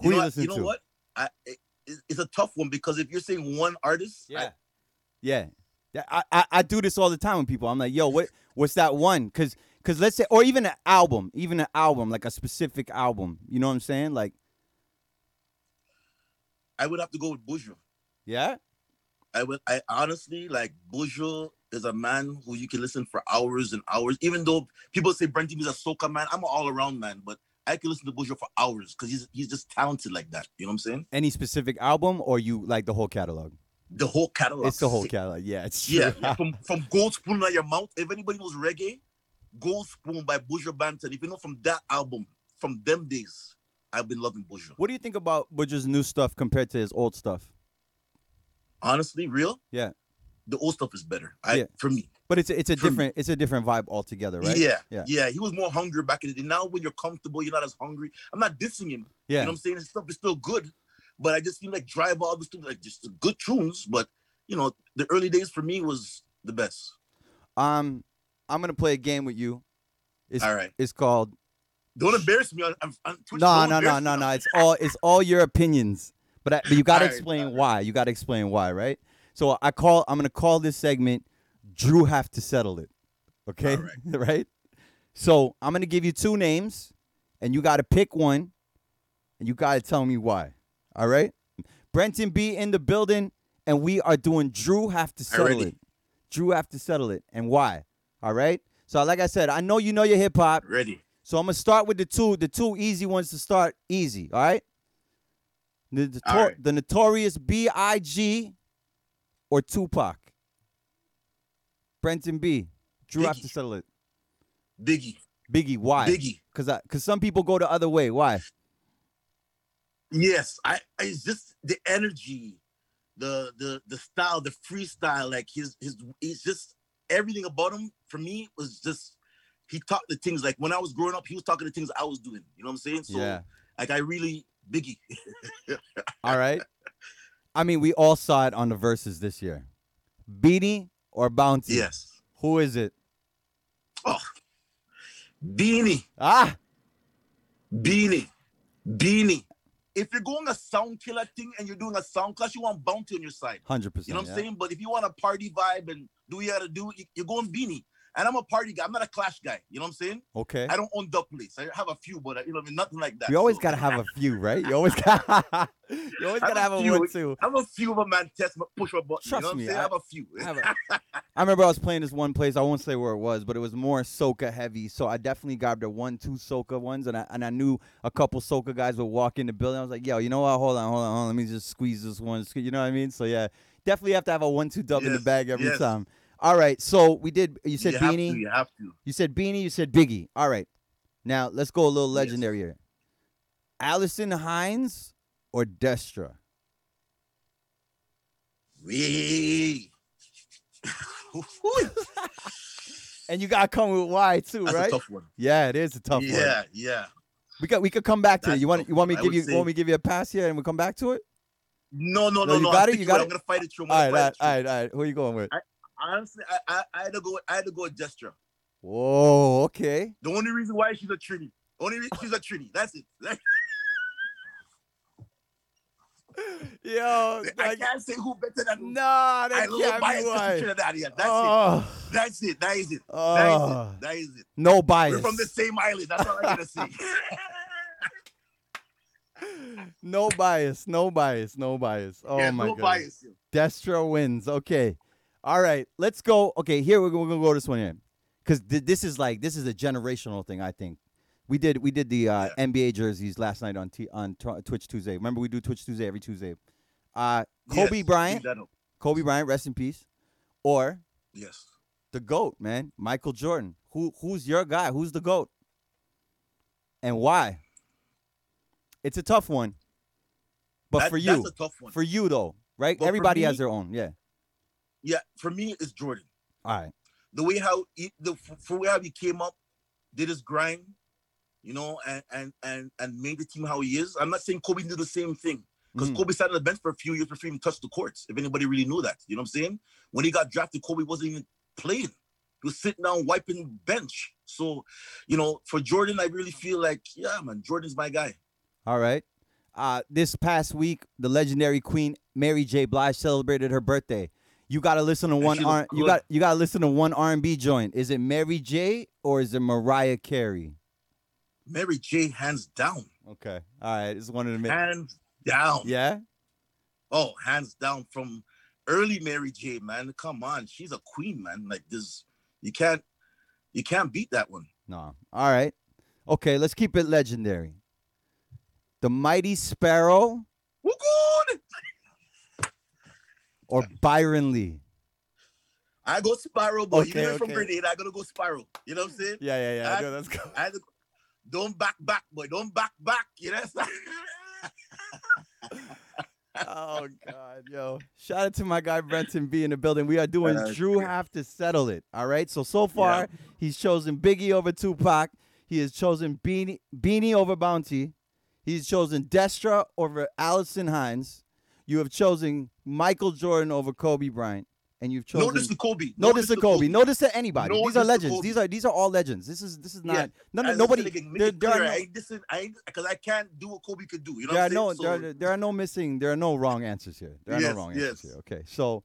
Who You know, you, what? listen you know to? what? I, it, it's a tough one because if you're saying one artist, I- Yeah, yeah. Yeah, I, I I do this all the time with people. I'm like, yo, what what's that one? Cause cause let's say, or even an album, even an album, like a specific album. You know what I'm saying? Like, I would have to go with Buju. yeah, I would. I honestly like Buju is a man who you can listen for hours and hours. Even though people say Brent is a soca man, I'm an all around man, but I can listen to Buju for hours because he's he's just talented like that. You know what I'm saying? any specific album, or you like the whole catalog? The whole catalog. It's the whole catalog. Yeah, it's true. Yeah, yeah, from from Gold Spoon on Your Mouth. If anybody knows reggae, Gold Spoon by Buju Banton. If you know from that album, from them days, I've been loving Buju. What do you think about Buju's new stuff compared to his old stuff? Honestly, real. Yeah. The old stuff is better. I Yeah. for me. But it's a, it's a For me. different it's a different vibe altogether, right? Yeah, Yeah. yeah, He was more hungry back in the day. Now when you're comfortable, you're not as hungry. I'm not dissing him. Yeah, You know what I'm saying? His stuff is still good, but I just feel like drive all the stuff like just good tunes. But you know, the early days for me was the best. Um, I'm gonna play a game with you. It's All right. it's called Don't embarrass me on Twitch. no no no no me no. It's all it's all your opinions, but I, but you gotta explain all right. why. You gotta explain why, right? So I call I'm gonna call this segment. Drew have to settle it. Okay, All right. So I'm gonna give you two names, and you gotta pick one, and you gotta tell me why. All right. Brenton B in the building, and we are doing Drew have to settle Already. it. Drew have to settle it, and why? All right. So like I said, I know you know your hip hop. Ready. So I'm gonna start with the two, the two easy ones to start easy. All right. The, the, All right. the notorious B.I.G. or Tupac. Brenton B. Drew have to settle it. Biggie. Biggie, why? Biggie. Cause I, cause some people go the other way. Why? Yes, I. I- It's just the energy, the the the style, the freestyle. Like his his. He's just everything about him. For me, was just he talked the things like when I was growing up. He was talking the things I was doing. You know what I'm saying? So yeah. like I really Biggie. All right. I mean, we all saw it on the verses this year. Beanie or Bounty? yes. Who is it? Oh, Beanie, Ah, Beanie, Beanie. If you're going a sound killer thing and you're doing a sound clash, you want Bounty on your side. hundred percent. You know what I'm saying? But if you want a party vibe and do what you gotta do, you- you're going Beanie. And I'm a party guy. I'm not a clash guy. You know what I'm saying? Okay. I don't own dub place. I have a few, but uh, you know, I mean, nothing like that. You always So, gotta have a few, right? You always got. you always gotta have have a a few. one two. I have a few of a man test, my- push my button. Trust you know what me, I'm saying? I- I, have a few. I have a- I remember I was playing this one place. I won't say where it was, but it was more soca heavy. So I definitely grabbed the one, two soca ones, and I and I knew a couple soca guys would walk in the building. I was like, yo, you know what? Hold on, hold on, hold on. Let me just squeeze this one. You know what I mean? So yeah, definitely have to have a one, two dub in the bag every yes. time. All right. So we did. You said you beanie. to. You have to. You said Beanie, you said Biggie. All right. Now let's go a little Yes. legendary here. Alison Hinds or Destra? Wee. And you gotta come with why too, That's right? tough one. yeah, it is a tough one. yeah, yeah. We got we could come back to it. You want you want me to give you say- want me give you a pass here and we come back to it? No, no, No, no, you no. got I'm it? You got it? I'm gonna fight it through. I'm All right, all right, all right, all right. Who you going with? Honestly, I, I, I had to go. I had to go with Destra. Whoa, okay. The only reason why she's a Trini. Only reason she's a Trini. That's it. Like, Yo, I like, can't say who better than nah, that I love bias why. Trinidadian. That's it. Oh, That's it. That is it. Oh. That is oh, it. That is it. no bias. We're from the same island. That's all I gotta say. No bias, no bias, no bias. Oh yeah, my no god. bias. Destra wins. Okay. All right. Let's go. Okay, here we're gonna go this one in. Cause th- this is like this is a generational thing, I think. We did we did the uh, NBA jerseys last night on T- on Tw- Twitch Tuesday. Remember we do Twitch Tuesday every Tuesday. Uh Kobe Yes, Bryant, bring that up. Kobe Bryant, rest in peace. Or Yes. the GOAT, man, Michael Jordan. Who who's your guy? Who's the GOAT? And why? It's a tough one. But That- for you, that's a tough one. for you though, right? But Everybody has their own. Yeah. Yeah, for me, it's Jordan. All right. the way how he, the for way how he came up, did his grind, you know, and and and and made the team how he is. I'm not saying Kobe did the same thing because Mhm. Kobe sat on the bench for a few years before he even touched the courts. If anybody really knew that, you know what I'm saying? When he got drafted, Kobe wasn't even playing. He was sitting down wiping bench. So, you know, for Jordan, I really feel like, yeah, man, Jordan's my guy. All right. Uh, this past week, the legendary Queen Mary J. Blige celebrated her birthday. You gotta listen to And one R- you good. got you gotta listen to one R and B joint. Is it Mary J. or is it Mariah Carey? Mary J. Hands down, Okay. All right. It's one of the mi- hands down. Yeah. Oh, hands down from early Mary J, man. Come on, she's a queen, man. Like this, you can't, you can't beat that one. No. All right. Okay. Let's keep it legendary. The Mighty Sparrow Woo good. Or Byron Lee. I go Sparrow, boy. Okay, you from okay. Grenada, I gotta go Sparrow. You know what I'm saying? Yeah, yeah, yeah. I- No, let's go. I don't back back, boy. Don't back back. You know. what I'm oh God, yo! Shout out to my guy Brenton B in the building. We are doing Uh, Drew have to settle it. All right. So so far he's chosen Biggie over Tupac. He has chosen Beenie Beenie over Bounty. He's chosen Destra over Alison Hinds. You have chosen Michael Jordan over Kobe Bryant, and you've chosen no diss to Kobe. no diss to Kobe. No diss to anybody. No these are legends. Kobe. These are these are all legends. This is this is Yeah. not none of nobody. listen again, make There, there are no, I ain't dissing, I because I can't do what Kobe could do. You know there are what I'm no saying? there, So, there are no missing there are no wrong answers here. There are Yes, no wrong answers yes. here. Okay, so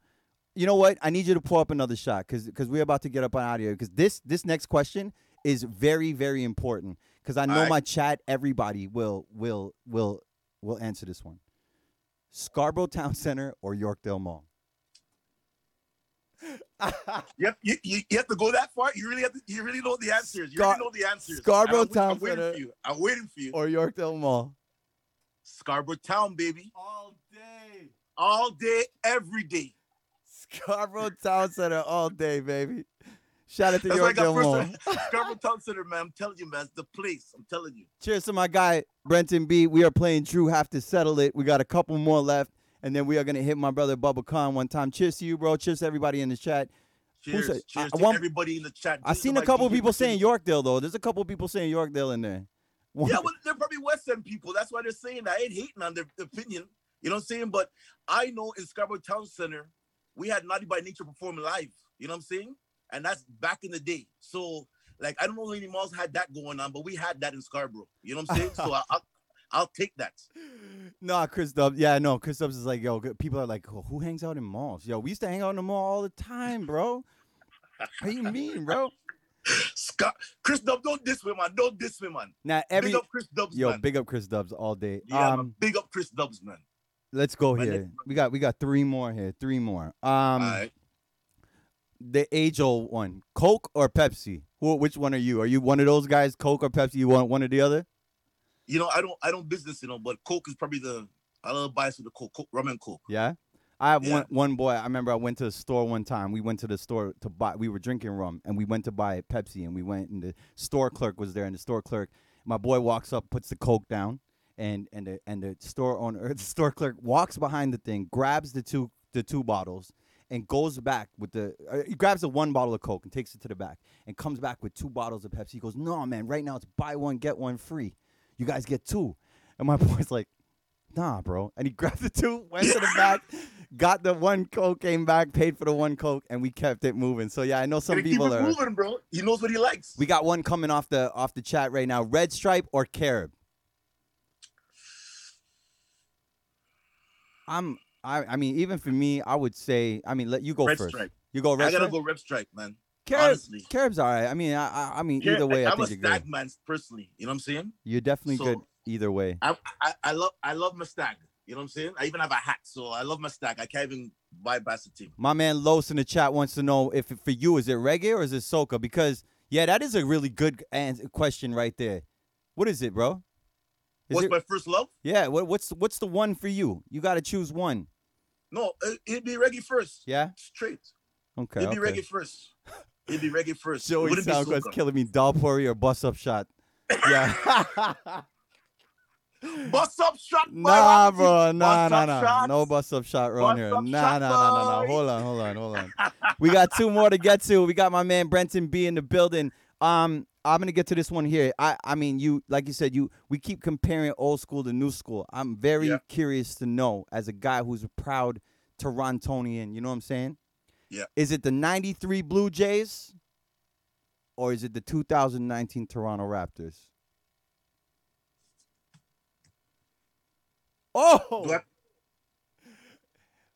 you know what? I need you to pull up another shot because because we're about to get up on audio because this this next question is very very important because I know Alright. my chat everybody will will will will answer this one. Scarborough Town Center or Yorkdale Mall? you, have, you, you, you have to go that far. You really have to. You really know the answers. You Scar- really know the answers. Scarborough I'm, Town I'm waiting Center. for you. I'm waiting for you. or Yorkdale Mall? Scarborough Town, baby. All day. All day, every day. Scarborough Town Center all day, baby. Shout out to That's I got Yorkdale Scarborough Town Center, man. I'm telling you, man. It's the place. I'm telling you. Cheers to my guy Brenton B. We are playing Drew Have to Settle It. We got a couple more left, and then we are gonna hit my brother Bubba Khan one time. Cheers to you, bro. Cheers to everybody in the chat. Cheers. Cheers I- to one- everybody in the chat. I These are seen a couple people saying. Yorkdale though. There's a couple people saying Yorkdale in there. One- Yeah, well, they're probably West End people. That's why they're saying that. I ain't hating on their opinion. You know what I'm saying? But I know in Scarborough Town Center, we had Naughty by Nature performing live. You know what I'm saying? And that's back in the day. So, like, I don't know any malls had that going on, but we had that in Scarborough. You know what I'm saying? so I, I'll, I'll take that. Nah, Chris Dubs. Yeah, no, Chris Dubs is like, yo, people are like, who hangs out in malls? Yo, we used to hang out in the mall all the time, bro. What do you mean, bro? Scott, Chris Dubs, don't diss me, man. Don't diss me, man. Now every big up Chris Dubs, yo, man. big up Chris Dubs all day. yeah, um, man. Big up Chris Dubs, man. let's go here. We got we got three more here. Three more. Um, All right. The age old one, Coke or Pepsi? Who, which one are you? Are you one of those guys, Coke or Pepsi? You want one or the other? You know, I don't, I don't business, you know, but Coke is probably the, I love bias with the Coke, Coke, rum and Coke. Yeah. I have Yeah. one one boy. I remember I went to the store one time. We went to the store to buy. We were drinking rum, and we went to buy a Pepsi. And we went, and the store clerk was there. And the store clerk, my boy walks up, puts the Coke down, and and the and the store owner, the store clerk walks behind the thing, grabs the two the two bottles, and goes back with the. Uh, he grabs the one bottle of Coke and takes it to the back, and comes back with two bottles of Pepsi. He goes, "No, man, right now it's buy one get one free. You guys get two. And my boy's like, nah, bro. And he grabbed the two, went to the back, got the one Coke, came back, paid for the one Coke, and we kept it moving. So yeah, I know some Gotta people keep it are. moving, bro. He knows what he likes. We got one coming off the off the chat right now. Red Stripe or Carib? I'm. I. I mean, even for me, I would say. I mean, let you go Red first. Stripe. You go red I gotta stripe. go Red Stripe, man. Carib, honestly. Carib's all right. I mean, I. I, I mean, Here, either way, I I'm think a you're good. stag man personally. You know what I'm saying? You're definitely so good. either way. I, I I love I love my stag. You know what I'm saying? I even have a hat, so I love my stag. I can't even bypass the team. My man Los in the chat wants to know if for you is it reggae or is it soca? Because yeah, that is a really good ans- question right there. What is it, bro? Is What's it- my first love? yeah, what, what's what's the one for you? You got to choose one. No, uh, it, it'd be reggae first. Yeah. Straight. Okay. it'd be okay. reggae first. It'd be reggae first. Joey wouldn't be Soundquest soca. killing me. dhalpuri or bust up shot. Yeah. Bust up shot. nah, Ramsey. bro. Nah, Bust nah, nah. shots. No bust up shot around here. Nah, nah, nah, nah, nah. Hold on, hold on, hold on. we got two more to get to. We got my man Brenton B in the building. Um, I'm gonna get to this one here. I, I mean, you, like you said, you, we keep comparing old school to new school. I'm very Yeah. curious to know, as a guy who's a proud Torontonian, you know what I'm saying? Yeah. Is it the '93 Blue Jays, or is it the 2019 Toronto Raptors? Oh, I-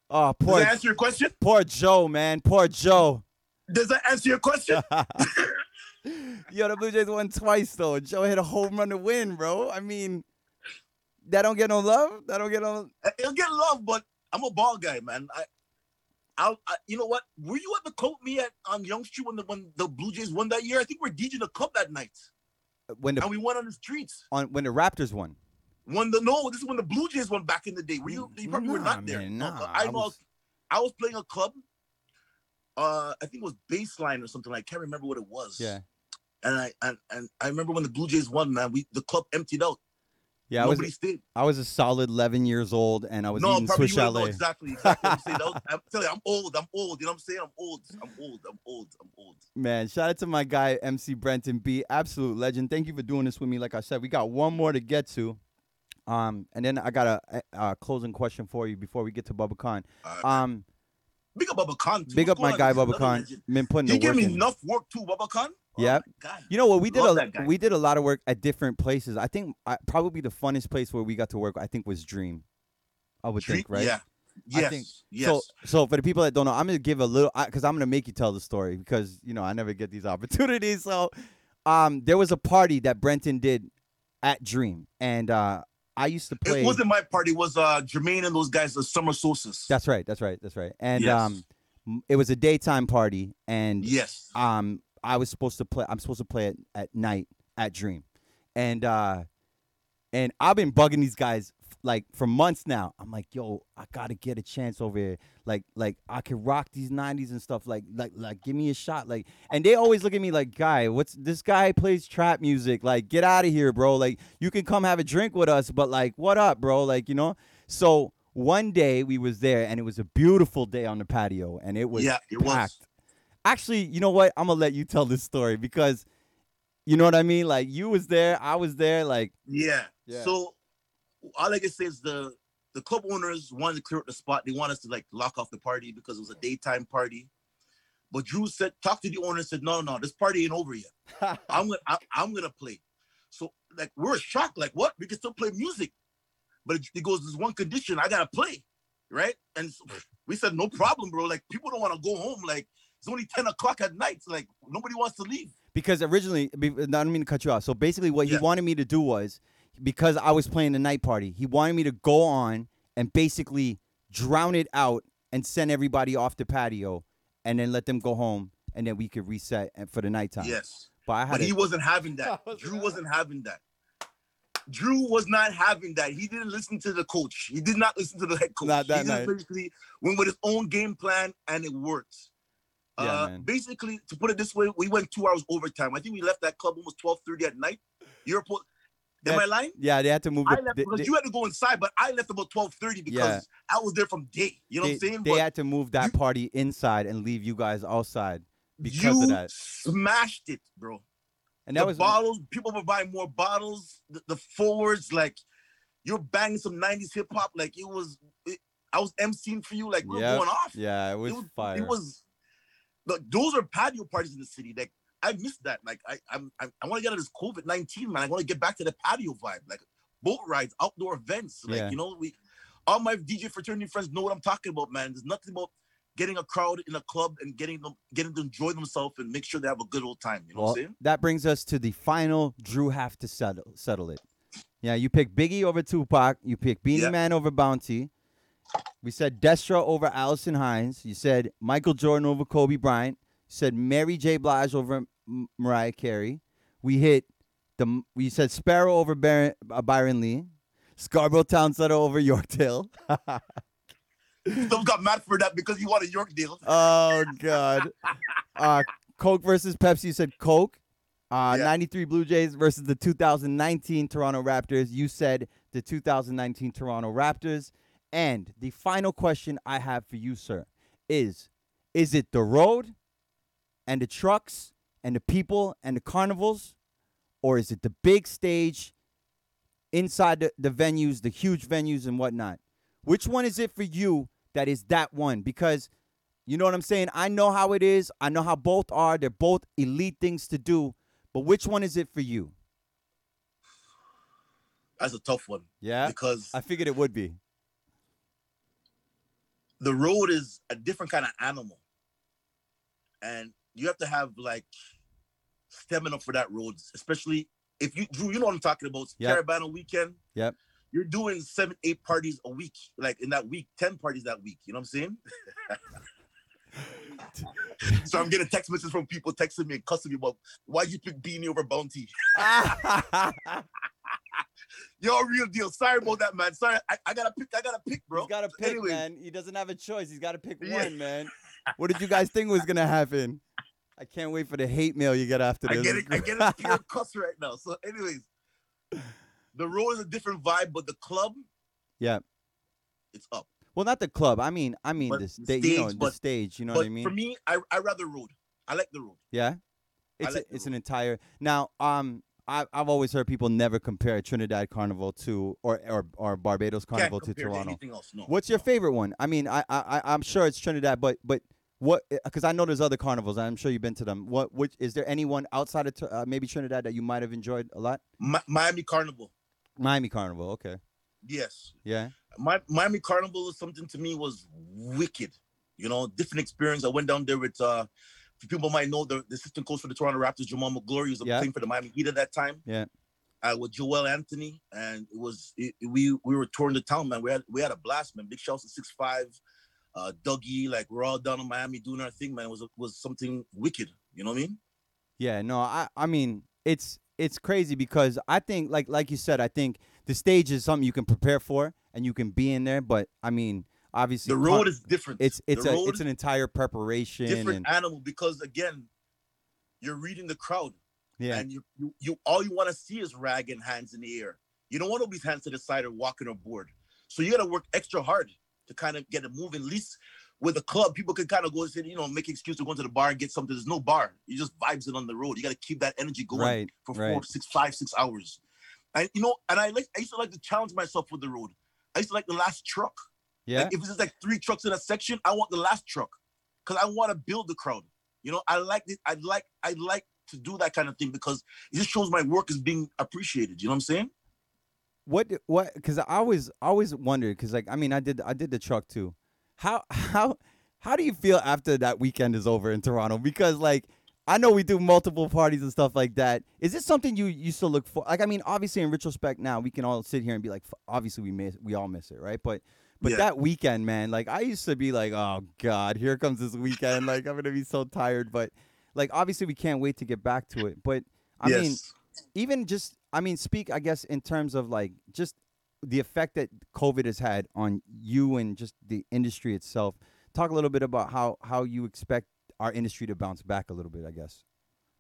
oh, Does that answer your question? poor Joe, man, poor Joe. Does that answer your question? Yo, the Blue Jays won twice though. Joe hit a home run to win, bro. I mean, that don't get no love. That don't get no. It'll get love, but I'm a ball guy, man. I, I, I you know what? Were you at the coat me at on Yonge Street when the when the Blue Jays won that year? I think we're DJing the cup that night, When the and we went on the streets. on when the Raptors won. When the no, this is when the Blue Jays won back in the day. Were you? You probably were Nah, not there. man, No, nah, I I know. was- I was playing a club. Uh, I think it was baseline or something. I can't remember what it was. Yeah, And I and, and I remember when the Blue Jays won, man. We the club emptied out. yeah. I was Nobody stayed. I was a solid 11 years old, and I was no, eating probably Swiss you Chalet. exactly. Exactly. I'm, saying, was- I'm telling you, I'm old. I'm old. You know what I'm saying? I'm old. I'm old. I'm old. I'm old. Man, shout out to my guy MC Brenton B, absolute legend. Thank you for doing this with me. Like I said, we got one more to get to, um, and then I got a, a, a closing question for you before we get to Bubba Khan. Um, big up Bubba Khan. too. big What's up my guy Bubba Khan. legend. Been putting He the gave me in. enough work too, Bubba Khan. Oh Yep. You know what? We did Love a we did a lot of work at different places. I think I, probably the funnest place where we got to work, I think, was Dream. I would think, right? Yeah. I Yes. think- yes. So, so for the people that don't know, I'm gonna give a little because I'm gonna make you tell the story because you know I never get these opportunities. So, um, there was a party that Brenton did at Dream, and uh, I used to play. it wasn't my party. It was uh Jermaine and those guys, the summer solstice. That's right. That's right. That's right. And Yes. um, it was a daytime party, and yes. um I was supposed to play I'm supposed to play it at night at Dream. And uh and I've been bugging these guys like for months now. I'm like, yo, I gotta get a chance over here. Like, like I can rock these '90s and stuff. Like, like, like, give me a shot. Like, and they always look at me like, guy, what's this guy plays trap music? Like, get out of here, bro. Like, you can come have a drink with us, but like, what up, bro? Like, you know. So one day we was there, and it was a beautiful day on the patio, and it was yeah, it was. Actually, you know what? I'm gonna let you tell this story because you know what I mean. Like you was there, I was there. Like Yeah. Yeah. So all I can say is the the club owners wanted to clear up the spot. They want us to like lock off the party because it was a daytime party. But Drew said, talk to the owner and said, no, no, this party ain't over yet. I'm gonna I, I'm gonna play. So like we're shocked, like what? We can still play music. But it, it goes, there's one condition, I gotta play. Right? And so we said, no problem, bro. Like people don't want to go home. Like it's only 10 o'clock at night. Like nobody wants to leave. because originally, I don't mean to cut you off. So basically, what Yeah. he wanted me to do was because I was playing the night party, he wanted me to go on and basically drown it out and send everybody off the patio, and then let them go home, and then we could reset and for the nighttime. Yes. but I had But to- he wasn't having that. Wasn't Drew having wasn't having that. Drew was not having that. He didn't listen to the coach. He did not listen to the head coach. Not that he just night. basically went with his own game plan and it worked. Yeah, uh, basically, to put it this way, we went two hours overtime. I think we left that club almost 12:30 at night. You're po- Am That- I lying? yeah, they had to move. I The, left they, because they- you had to go inside, but I left about 12:30 because Yeah. I was there from day. You know they- what I'm saying? they But had to move that you- party inside and leave you guys outside because you of that. smashed it, bro. And that the was bottles. People were buying more bottles. The, the forwards, like you're banging some '90s hip hop. Like it was. It, I was emceeing for you. Like we Yep. going off. yeah, it was, it was fire. It was. Look, those are patio parties in the city. Like I missed that. Like I, I'm, I'm I want to get out of this COVID nineteen, man. I want to get back to the patio vibe, like boat rides, outdoor events. Like Yeah. you know, we all my DJ fraternity friends know what I'm talking about, man. There's nothing about getting a crowd in a club and getting them getting to enjoy themselves and make sure they have a good old time. You know well, what I'm saying? that brings us to the final. Drew have to settle settle it. Yeah, you pick Biggie over Tupac. You pick Beenie Yeah. Man over Bounty. We said Destra over Alison Hinds. You said Michael Jordan over Kobe Bryant. You said Mary J. Blige over M- Mariah Carey. We hit the. We said Sparrow over Byron, uh, Byron Lee. Scarborough Town Center over Yorkdale. Some got mad for that because he wanted Yorkdale. oh God. Uh, Coke versus Pepsi. You said Coke. Uh, Yeah. 93 Blue Jays versus the 2019 Toronto Raptors. You said the 2019 Toronto Raptors. And the final question I have for you, sir, is is it the road and the trucks and the people and the carnivals? Or is it the big stage inside the, the venues, the huge venues and whatnot? Which one is it for you that is that one? Because you know what I'm saying? I know how it is. I know how both are. They're both elite things to do. But which one is it for you? That's a tough one Yeah. because I figured it would be. The road is a different kind of animal, and you have to have like stamina for that road, especially if you Drew. You know what I'm talking about? Yep. Caribana weekend. Yep. You're doing seven, eight parties a week, like in that week, ten parties that week. You know what I'm saying? so I'm getting text messages from people texting me and cussing me about why'd you pick Beenie over Bounty? Yo, real deal. Sorry about that, man. Sorry, I, I gotta pick. I gotta pick, bro. He's got to pick, man. He doesn't have a choice. He's got to pick Yeah. one, man. What did you guys think was gonna happen? I can't wait for the hate mail you get after this. I get it. I get it. Pure cuss right now. So, anyways, the road is a different vibe, but the club, yeah. it's up. Well, not the club. I mean, I mean But the the stage. You know, stage, the stage. You know but what I mean? for me, I I rather road. I like the road. Yeah, it's like a, it's an entire. Now, um, I I've always heard people never compare Trinidad Carnival to or or, or Barbados Carnival to Toronto. anything else. No. What's your no. favorite one? I mean, I I I'm sure it's Trinidad, but but what? Because I know there's other carnivals. I'm sure you've been to them. What? Which is there anyone outside of uh, maybe Trinidad that you might have enjoyed a lot? Mi- Miami Carnival? Miami Carnival. Okay. Yes. Yeah. My Miami Carnival is something to me was wicked. You know, different experience. I went down there with uh people might know the, the assistant coach for the Toronto Raptors, Jamaal Magloire, was Yeah. playing for the Miami Heat at that time. Yeah. Uh, with Joel Anthony, and it was it, we we were touring the town, man. We had we had a blast, man. Big shouts to six five, uh, Dougie, like we're all down in Miami doing our thing, man. It was was something wicked. You know what I mean? Yeah, no, I I mean it's it's crazy because I think like like you said, I think the stage is something you can prepare for and you can be in there, but I mean obviously The road is different. it's it's the a it's an entire preparation different and animal because again, you're reading the crowd. yeah and you, you, you all you want to see is rag and hands in the air. You don't want to be hands to the side or walking or board. So you got to work extra hard to kind of get it moving. At least with a club, people can kind of go and say, you know, make excuse to go into the bar and get something. There's no bar. You just vibes it on the road. You got to keep that energy going right for right. four, six, five, six hours. And you know, and I like I used to like to challenge myself with the road. I used to like the last truck. Yeah Like if it's like three trucks in a section, I want the last truck because I want to build the crowd. You know, I like it. I like I like to do that kind of thing because it just shows my work is being appreciated. You know what I'm saying? what what because i always always wondered because like i mean i did i did the truck too how how how do you feel after that weekend is over in toronto because like i know we do multiple parties and stuff like that is this something you used to look for like i mean obviously in retrospect now we can all sit here and be like obviously we miss we all miss it right but but Yeah. that weekend man like i used to be like oh god here comes this weekend like i'm gonna be so tired but like obviously we can't wait to get back to it but i mean even just I mean, speak I guess in terms of like just the effect that COVID has had on you and just the industry itself. Talk a little bit about how how you expect our industry to bounce back a little bit. I guess.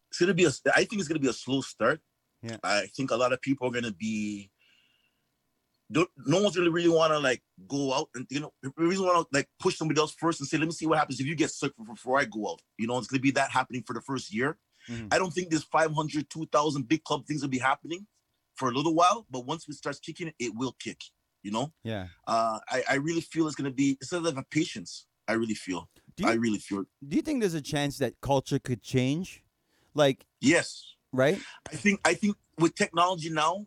it's gonna be a. I think it's gonna be a slow start. Yeah. I think a lot of people are gonna be. Don't, no one's really really want to like go out and you know really want to like push somebody else first and say let me see what happens if you get sick before I go out. You know it's gonna be that happening for the first year. Mhm. I don't think this 500, 2,000 big club things will be happening for a little while, but once it starts kicking, it will kick. You know, Yeah. uh, I, I really feel it's gonna be it's like a patience. I really feel. You I really feel. do you think there's a chance that culture could change? Like, Yes, right? I think I think with technology now,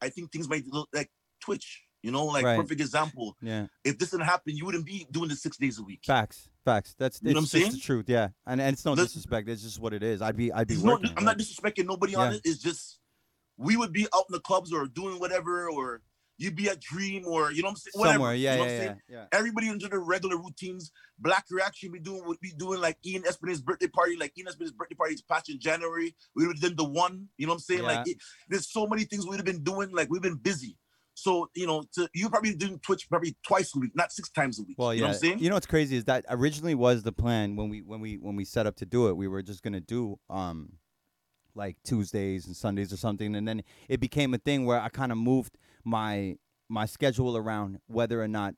I think things might look like Twitch. You know, like Right. perfect example. Yeah. If this didn't happen, you wouldn't be doing this six days a week. Facts. Facts. That's You know what I'm just the truth. Yeah. And and it's no disrespect. It's just what it is. I'd be I'd be It's no- I'm not disrespecting nobody on it. It's just we would be out in the clubs or doing whatever, or you'd be at Dream or you know what I'm saying? Whatever, Somewhere, yeah, you know yeah, yeah, yeah. Everybody into their regular routines. Black Reaction be doing would be doing like Ian Espinet's birthday party, like Ian Espinet's birthday party is past in January. We would have done the one, you know what I'm saying? Like it, there's so many things we'd have been doing, like we've been busy. So, you know, to, you probably doing Twitch probably twice a week, not six times a week. Well, you yeah. know what I'm saying? You know what's crazy is that originally was the plan when we when we when we set up to do it. We were just gonna do um like Tuesdays and Sundays or something, and then it became a thing where I kind of moved my my schedule around whether or not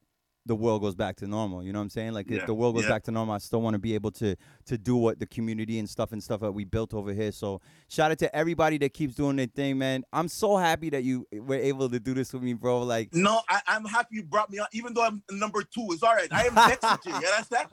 the world goes back to normal. You know what I'm saying? Like if the world goes yeah. back to normal, I still want to be able to to do what the community and stuff and stuff that we built over here. So shout out to everybody that keeps doing their thing, man. I'm so happy that you eh, were able to do this with me, bro. Like No, I, I'm happy you brought me on, even though I'm number two. It's all right. I am vexed with you. You understand?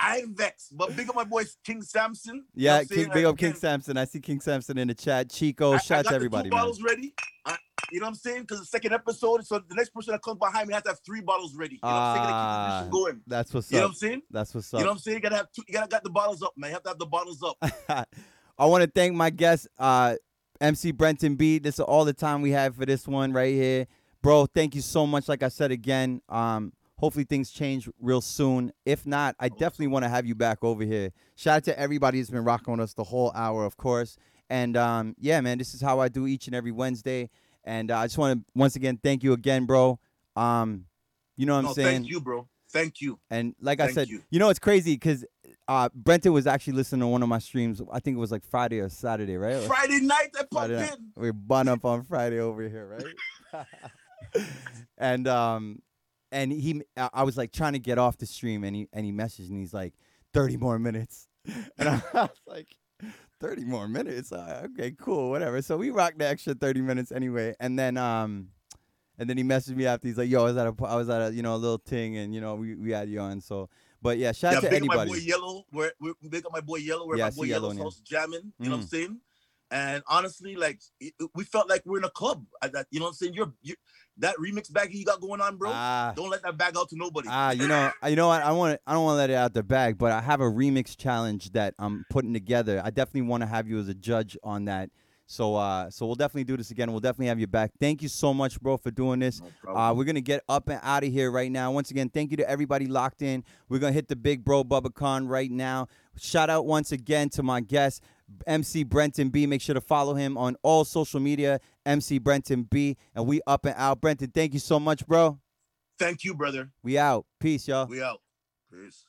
I am vexed. But big up my boy King Samson. you know Yeah, King, big up King Samson. I see King Samson in the chat. Chico, I- I shout out got to everybody, the two man. bottles ready. I, you know what I'm saying? Because the second episode, so the next person that comes behind me has to have three bottles ready. You know what I'm saying? Gotta keep the Ah, going. That's what's You know up. what I'm saying? That's what's up. You know what I'm saying? You gotta have two, you gotta got the bottles up, man. You have to have the bottles up. I want to thank my guest, uh, MC Brenton B. This is all the time we have for this one right here, bro. Thank you so much. Like I said again, um, hopefully things change real soon. If not, I definitely want to have you back over here. Shout out to everybody who's been rocking with us the whole hour, of course. And um, yeah, man, this is how I do each and every Wednesday. And uh, I just want to once again thank you again, bro. Um, you know what I'm no, saying? thank you, bro. Thank you. And like I said, you. you. know it's crazy because uh, Brenton was actually listening to one of my streams. I think it was like Friday or Saturday, right? Friday night, I popped Friday in. We're bun up on Friday over here, right? and um, and he, I was like trying to get off the stream, and he and he messaged, and he's like, thirty more minutes, and I was like. 30 more minutes. Uh, okay, cool, whatever. So we rocked the extra 30 minutes anyway. And then um and then he messaged me after he's like, "Yo, I was at a I was at a, you know, a little thing and you know, we, we had you on." So, but yeah, shout Yeah, out to big up my anybody. boy Yellow. We're, we're big up my boy Yellow. We're Yeah, my boy Yellow Yellow's in house jamming. You know what I'm Mm. saying? And honestly, like it, it- we felt like we're in a club. I, that, you know what I'm saying? You're, you that remix bag you got going on, bro. Ah, don't let that bag out to nobody. ah, you know, you know what? I want I don't want to let it out the bag, but I have a remix challenge that I'm putting together. I definitely want to have you as a judge on that. So, uh, so we'll definitely do this again. We'll definitely have you back. Thank you so much, bro, for doing this. No. Uh, we're gonna get up and out of here right now. Once again, thank you to everybody locked in. We're gonna hit the big bro Bubba Khan right now. Shout out once again to my guest, MC Brenton B. Make sure to follow him on all social media, MC Brenton B. And we up and out. Brenton, thank you so much, bro. Thank you, brother. We out. Peace, y'all. We out. Peace.